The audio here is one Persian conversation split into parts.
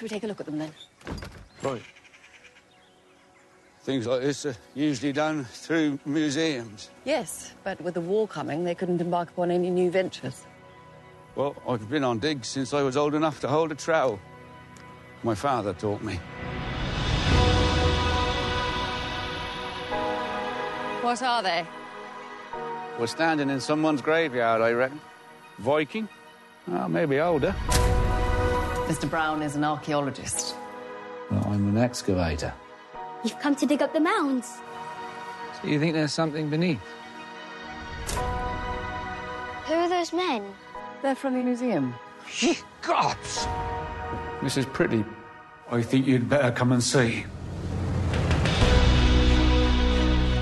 Should we take a look at them then? Right. Things like this are usually done through museums. Yes, but with the war coming, they couldn't embark upon any new ventures. Well, I've been on digs since I was old enough to hold a trowel. My father taught me. What are they? We're standing in someone's graveyard, I reckon. Viking? Oh, maybe older. Mr. Brown is an archaeologist. Well, I'm an excavator. You've come to dig up the mounds. So you think there's something beneath? Who are those men? They're from the museum. Ye gods! Mrs. Pretty, I think you'd better come and see.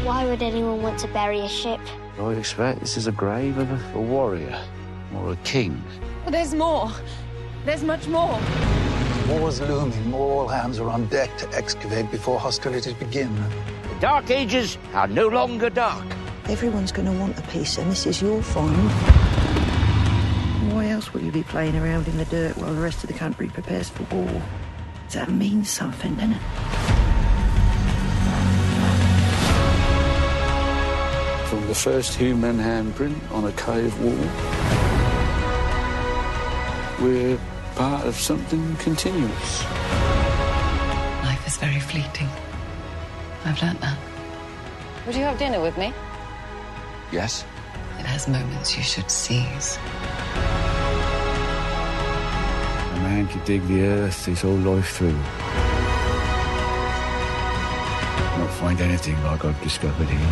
Why would anyone want to bury a ship? I expect this is a grave of a, a warrior or a king. But there's more. There's much more. War's looming. All hands are on deck to excavate before hostilities begin. The Dark Ages are no longer dark. Everyone's going to want a piece, and this is your find. Why else will you be playing around in the dirt while the rest of the country prepares for war? That means something, doesn't it? From the first human handprint on a cave wall, we're part of something continuous. Life is very fleeting. I've learnt that. Would you have dinner with me? Yes? It has moments you should seize. A man could dig the earth his whole life through. Not find anything like I've discovered here.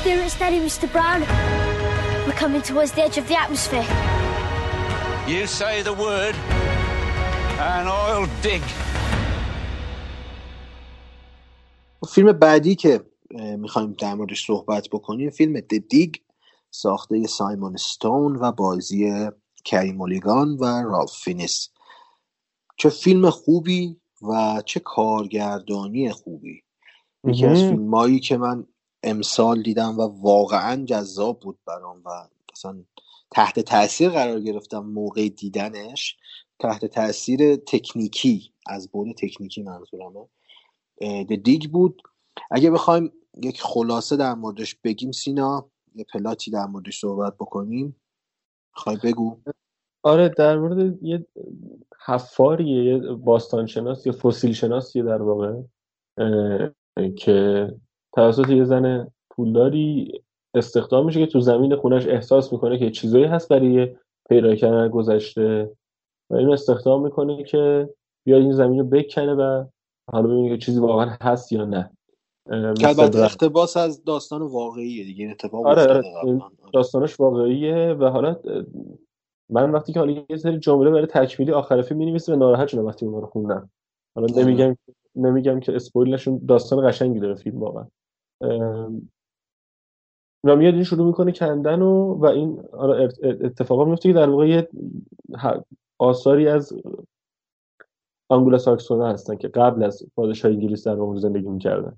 Steer it steady, Mr. Brown. We're coming towards the edge of the atmosphere. You say the word, and I'll dig. فیلم بعدی که می‌خوایم در موردش صحبت بکنیم فیلم Dig ساخته سایمون استون و بازی کری مولیگان و رالف فینیس. چه فیلم خوبی و چه کارگردانی خوبی. یکی از فیلم هایی که من امسال دیدم و واقعا جذاب بود برام و اصلا تحت تاثیر قرار گرفتم موقع دیدنش تحت تاثیر تکنیکی از بود تکنیکی منظورمه. دیگ بود. اگه بخوایم یک خلاصه در موردش بگیم سینا یه پلاتی در موردش صحبت بکنیم. خواهی بگو؟ آره در مورد یه حفاریه یه باستانشناس یا فسیل شناسیه در واقع که توسط یه زن پولداری استخدام میشه که تو زمین خونش احساس می‌کنه که چیزایی هست برای پیدا کردن گذشته و اینو استخدام می‌کنه که بیاد این زمین رو بکنه و حالا ببینه که چیزی واقعا هست یا نه. که البته اقتباس از داستان واقعیه دیگه این اتفاق آره, آره. داستانش واقعیه و حالا من وقتی که حالا یه سری جمله برای تکمیلی آخر فیلم می‌نویسم و ناراحت شدم وقتی اون رو خوندم. حالا نمیگم نمیگم که اسپویل نشون داستان قشنگی داره فیلم واقعا. و میاد این شروع می‌کنه کندن و و این اتفاقا میفته که در واقع یه آثاری از آنگولا ساکسونا هستن که قبل از پادشاه انگلیس در واقع زندگی می‌کردن.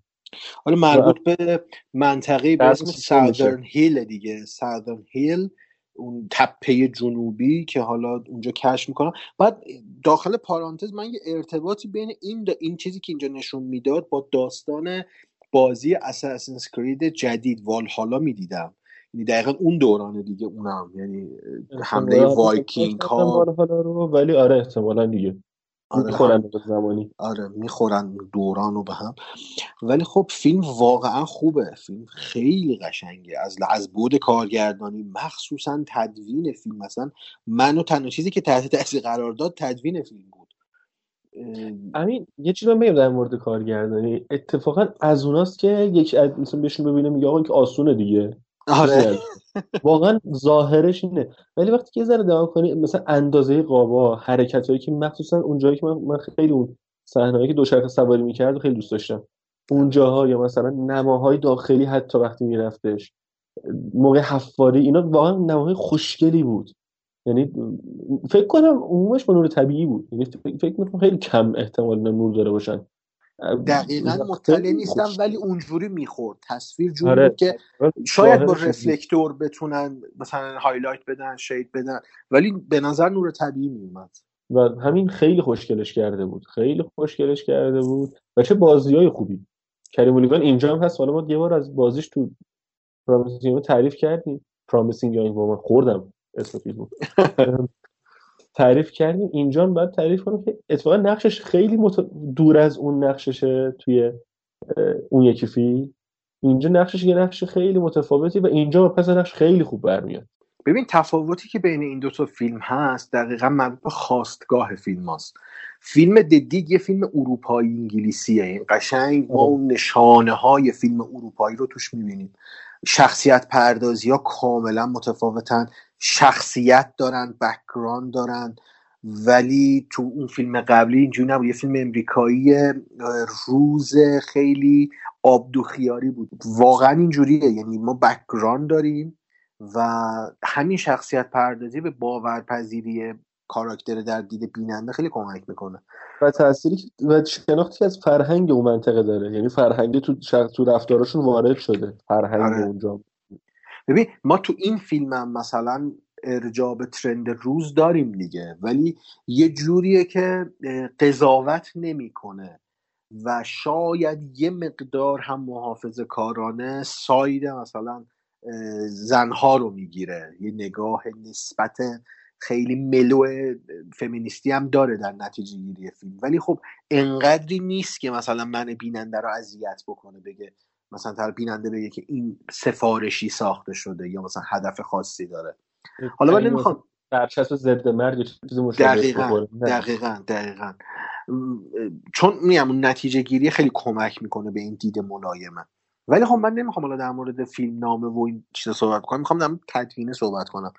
حالا مربوط به منطقه به اسم Southern Hill دیگه. Southern Hill اون تپه جنوبی که حالا اونجا کشف می‌کنن. بعد داخل پرانتز من یه ارتباطی بین این این چیزی که اینجا نشون می‌داد با داستان بازی Assassin's Creed جدید والهالا می‌دیدم. یعنی دقیقا اون دورانه دیگه اونم. یعنی حمله وایکینگ ها. ولی آره احتمالا دیگه. آره می‌خورن به زمانی. آره می‌خورن دوران رو به هم. ولی خب فیلم واقعا خوبه. فیلم خیلی قشنگه. از از بود کارگردانی مخصوصا تدوین فیلم. مثلا منو تنها چیزی که تحت تاثیر قرار داد تدوین فیلم بود. همین یه چیز من بگم در مورد کارگردانی. اتفاقا از اوناست که یک مثلا بهشون ببینه میگه آقا که آسونه دیگه. آره. واقعا ظاهرش اینه. ولی وقتی که یه ذره نگاه کنی مثلا اندازه قابا حرکتایی که مخصوصا اونجایی که من, من خیلی اون صحنه‌ای که دوچرخه سواری می‌کرد خیلی دوست داشتم. اونجاها یا مثلا نماهای داخلی حتی وقتی میرفتش موقع حفاری اینا واقعا نماهای خوشگلی بود. یعنی فکر کنم عمومش با نور طبیعی بود. یعنی فکر می‌کنم خیلی کم احتمال نور داره باشن. دقیقا مطلع نیستم ولی اونجوری می‌خورد. تصویر جوری آره. که شاید با reflector بتونن مثلا highlight بدن shade بدن ولی به نظر نور طبیعی میومد و همین خیلی خوشگلش کرده بود. خیلی خوشگلش کرده بود. و چه بازی های خوبی. کری مولیگان اینجا هم هست. حالا ما یه بار از بازیش تو Promising تعریف کردیم. Promising Young Woman خوردم. اسم فیلمو تعریف کردیم. اینجا باید تعریف کنم که اتفاقا نقشش خیلی مت... دور از اون نقششه توی اون یکی فیلم. اینجا نقشش یه نقش خیلی متفاوتی و اینجا پس نقش خیلی خوب برمیاد. ببین تفاوتی که بین این دو تا فیلم هست دقیقا مربوط به خاستگاه فیلم هست. فیلم The Dig یه فیلم اروپایی انگلیسیه. این قشنگ ما اون نشانه های فیلم اروپایی رو توش می‌بینیم. شخصیت پردازی ها کاملا متفاوتن. شخصیت دارن background دارن. ولی تو اون فیلم قبلی اینجوری نبود. یه فیلم امریکایی روز خیلی آبدوخیاری بود. واقعا اینجوریه. یعنی ما background داریم و همین شخصیت پردازی به باورپذیری کاراکتر در دید بیننده خیلی کمک می‌کنه. و تأثیری و شناختی از فرهنگ اون منطقه داره. یعنی فرهنگ تو شخص تو رفتارشون وارد شده. فرهنگ آره. اونجا. ببین ما تو این فیلم هم مثلا ارجاع به trend روز داریم دیگه. ولی یه جوریه که قضاوت نمی‌کنه. و شاید یه مقدار هم محافظ کارانه ساید مثلا زنها رو می‌گیره. یه نگاه نسبت خیلی ملو فمینیستی هم داره در نتیجه گیری فیلم. ولی خب انقدری نیست که مثلا من بیننده رو اذیت بکنه بگه مثلا تر بیننده بگه که این سفارشی ساخته شده یا مثلا هدف خاصی داره. حالا من نمی‌خوام برچسب ضد مرگ چیز دقیقا دقیقا دقیقا. چون اون نتیجه گیری خیلی کمک می‌کنه به این دید ملایمه. ولی خب من نمی‌خوام حالا در مورد فیلم نامه و این چیزا صحبت کنم می‌خوام در تدوین صحبت کنم.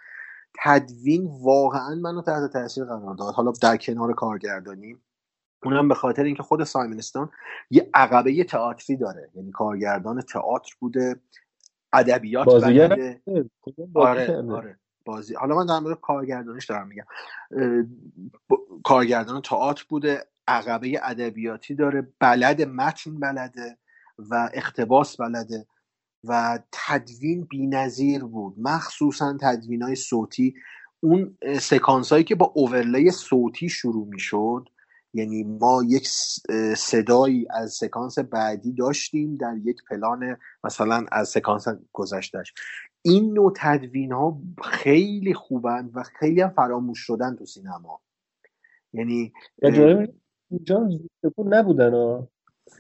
تدوین واقعا منو تحت تاثیر قرار داد. حالا در کنار کارگردانی اونم به خاطر اینکه خود سایمنستون یه عقبه تئاتری داره. یعنی کارگردان تئاتر بوده ادبیات بلده. آره آره بازی. حالا من در مورد کارگردانیش دارم میگم. کارگردان تئاتر بوده عقبه ادبیاتی داره بلد متن بلده و اختباس بلده. و تدوین نظیر بود. مخصوصا تدوین های صوتی. اون سکانس هایی که با اوورلی صوتی شروع می شد یعنی ما یک صدایی از سکانس بعدی داشتیم در یک پلان مثلا از سکانس گذشتهش این نوع تدوین ها خیلی خوبن و خیلی هم فراموش شدن تو سینما. یعنی اینجا نبودن ها.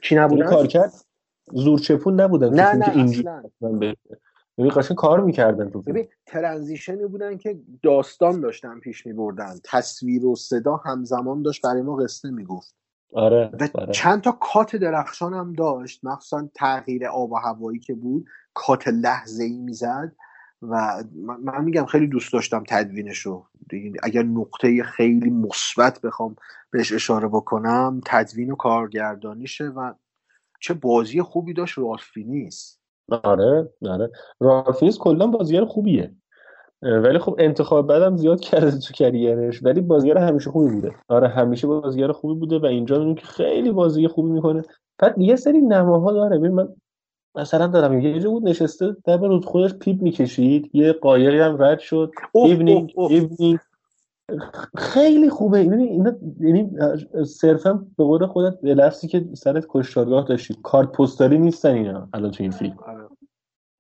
چی نبودن؟ کار کرد زورچپون نبودن نه نه اصلا. ببین قشنگ کار می‌کردن تو ببین ترانزیشنی بودن که داستان داشتن پیش میبردن. تصویر و صدا همزمان داشت برای ما قصه می‌گفت. آره, و آره. چند تا کات درخشان هم داشت. مخصوصا تغییر آب و هوایی که بود. کات لحظه ای می‌زد و من میگم خیلی دوست داشتم تدوینش رو اگر نقطه خیلی مثبت بخوام بهش اشاره بکنم تدوین و کارگردانیشه و چه بازی خوبی داشت رالف فاینس آره آره. رالف فاینس کلا بازیگر خوبیه. ولی خب انتخاب بعدم زیاد کرده تو career ش ولی بازیگر همیشه خوبی بوده. آره همیشه بازیگر خوبی بوده و اینجا می‌بینیم که خیلی بازی خوبی می‌کنه. بعد یه سری نماها داره. ببین من مثلا دارم یه جا بود نشسته در رود خودش پیپ می‌کشید یه قایقی هم رد شد. evening evening خیلی خوبه. یعنی اینا یعنی صرفا به قول خودت به لفظی که سرت کشتارگاه داشتی. کارت پستالی نیستن اینا الان تو این فیلم. آره.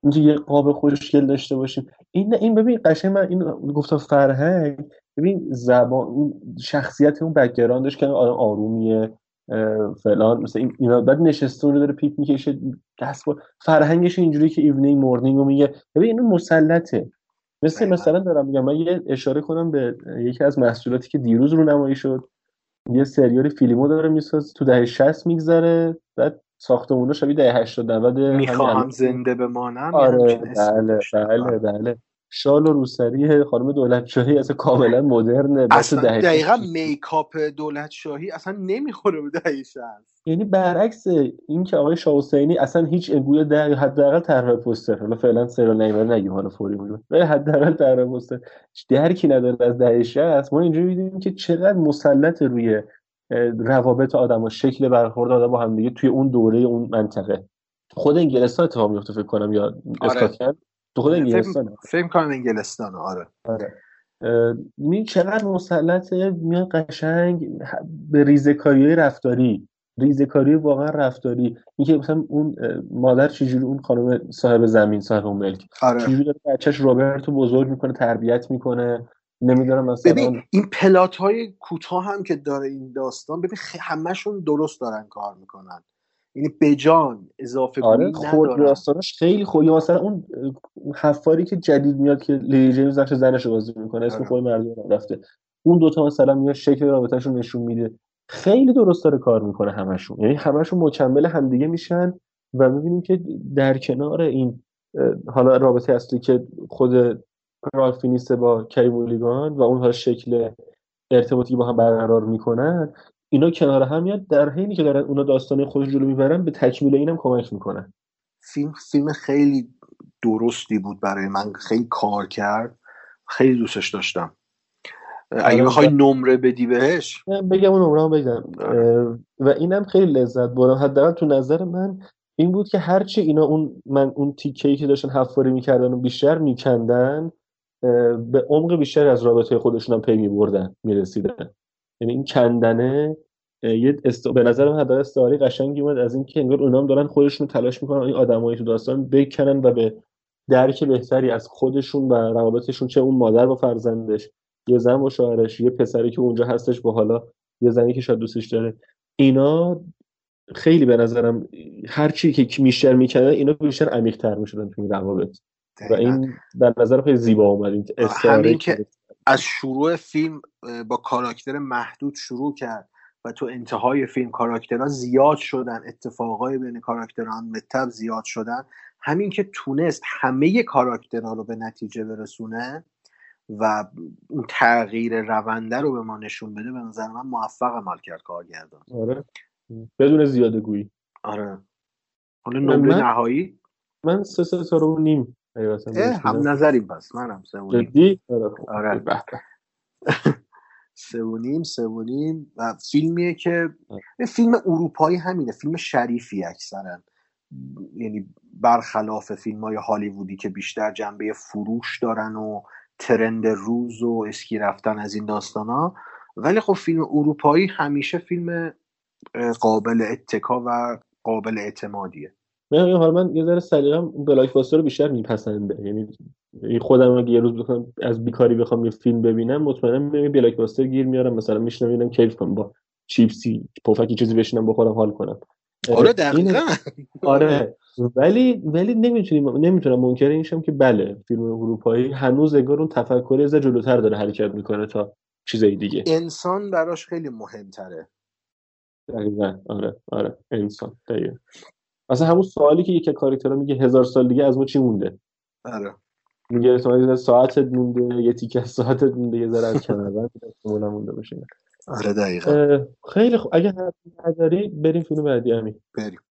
اینجا یه قاب خوشگل داشته باشیم. این این ببین قشنگ من این گفتم فرهنگ ببین زبان شخصیت اون background ش که آدم آرومیه فلان مثلا این اینا بعد نشسته اون رو داره پیپ می‌کشه دست فرهنگش اینجوری که evening morning رو میگه. ببین اینو مسلطه. مثل مثلا دارم میگم من یه اشاره کنم به یکی از محصولاتی که دیروز رو نمایی شد. یه سریال فیلمو داره میساز تو دهه 60 میگذره بعد ساختمونا شبیه دهه 80 90 می‌خوام زنده بمانم آره بله بله بله. شال و روسری خانم دولت شاهی اصلا کاملا مدرنه اصلا دقیقا میکاپ دولت شاهی اصلا نمی‌خوره به دهه یعنی برعکس این که آقای شاه حسینی اصلا هیچ انگوی در حداقل طرح پوستر حالا فعلا سریال نیمه نگیم حالا فوری میگم ولی حداقل طرح پوستر درکی نداره از دهه 60 ما اینجوری می‌بینیم که چقدر مسلط روی روابط آدم و شکل برخورد آدم با هم دیگه توی اون دوره اون منطقه. خود انگلستان اتفاق میفته فکر کنم یا آره. تو خود انگلستان. فکر کنم انگلستان آره. آره. می چقدر مسلطه میاد قشنگ به ریزکاری رفتاری. ریزکاری واقعا رفتاری. اینکه مثلا اون مادر چجوری اون خانم صاحب زمین صاحب اون ملک آره. چجوری داره بچهش رو بزرگ می‌کنه تربیت می‌کنه نمی‌دونم مثلا ببین این پلات های کوتاه هم که داره این داستان ببین همشون درست دارن کار می‌کنن. یعنی بجان اضافه آره خود داستانش خیلی خوبه مثلا اون حفاری که جدید میاد که لیلی جیمز نقش زنش رو بازی می‌کنه اسم آره. خود مردم رفته. اون دوتا مثلا میاد شکل رابطهشون نشون میده. خیلی درست داره کار می‌کنه همشون. یعنی همشون مکمل همدیگه میشن و می‌بینیم که در کنار این حالا رابطه اصلی که خود رالف با کی مولیگان و اون حالا شکل ارتباطی با هم برقرار می‌کنن اینا کنار هم میاد در حینی که دارن اونا داستان خودش جلو می‌برن به تکمیل اینم کمک می‌کنن. فیلم فیلم خیلی درستی بود برای من خیلی کار کرد. خیلی دوستش داشتم. اگه بخوای نمره بدی بهش؟ بگم اون نمره بگم. و اینم خیلی لذت بردم حداقل تو نظر من این بود که هرچی اینا اون من اون تیکه‌ای که داشتن حفاری می‌کردن و بیشتر میکندن به عمق بیشتر از رابطه خودشون هم پی میبردن می‌رسیدن. یعنی این کندنه یه است... به نظر من حداقل استعاری قشنگی اومد از اینکه انگار اونام دارن خودشون تلاش می‌کنن این آدمایی تو داستان بکنن و به درک بهتری از خودشون و روابطشون چه اون مادر با فرزندش یه زن با شوهرش یه پسری که اونجا هستش با حالا یه زنی که شاید دوستش داره. اینا خیلی به نظرم هر چی که میشتر می‌کنن اینا بیشتر عمیق تر می‌شدن تو این روابط. و این در نظر خیلی زیبا اومد این همین که از شروع فیلم با کاراکتر محدود شروع کرد و تو انتهای فیلم کاراکترها زیاد شدن اتفاقای بین کاراکتران به تب زیاد شدن. همین که تونست همه کاراکترها رو به نتیجه برسونه و اون تغییر رونده رو به ما نشون بده به نظر من موفق عمل کرد کارگردان. آره. بدون زیاده گویی آره. حالا نمره نهایی؟ من سه سه رو نیم. هم نظریم پس. منم سه و نیم. آره, آره. سه و نیم سه و نیم. و فیلمیه که فیلم اروپایی همینه. فیلم شریفی اکثرا. یعنی برخلاف فیلم های هالیوودی که بیشتر جنبه فروش دارن و ترند روز و اسکی رفتن از این داستان ها ولی خب فیلم اروپایی همیشه فیلم قابل اتکا و قابل اعتمادیه. من حالا من یه ذره سلیقم بلاک باستر رو بیشتر میپسنده یعنی خودم اگه یه روز بخوام از بیکاری بخوام یه فیلم ببینم مطمئنا می بلاک باستر گیر میارم. مثلا میشنم ببینم کیف کنم با چیپسی پفکی چیزی بشینم بخورم حال کنم. آره دقیقا. آره. ولی ولی نمی‌تونیم نمی‌تونم منکر اینشم که بله فیلم اروپایی هنوز انگار اون تفکر از جلوتر داره حرکت می‌کنه تا چیزای دیگه. انسان براش خیلی مهمتره. دقیقا. آره آره. انسان دقیقا. اصلا همون سوالی که یک کاراکتر میگه هزار سال دیگه از ما چی مونده؟ آره میگه احتمال ساعتت مونده یه تیکه ساعتت مونده یه ذره از کمربند مونده باشه. آره دقیقا. خیلی خوب. اگه نداری بریم فیلم بعدی همین بریم.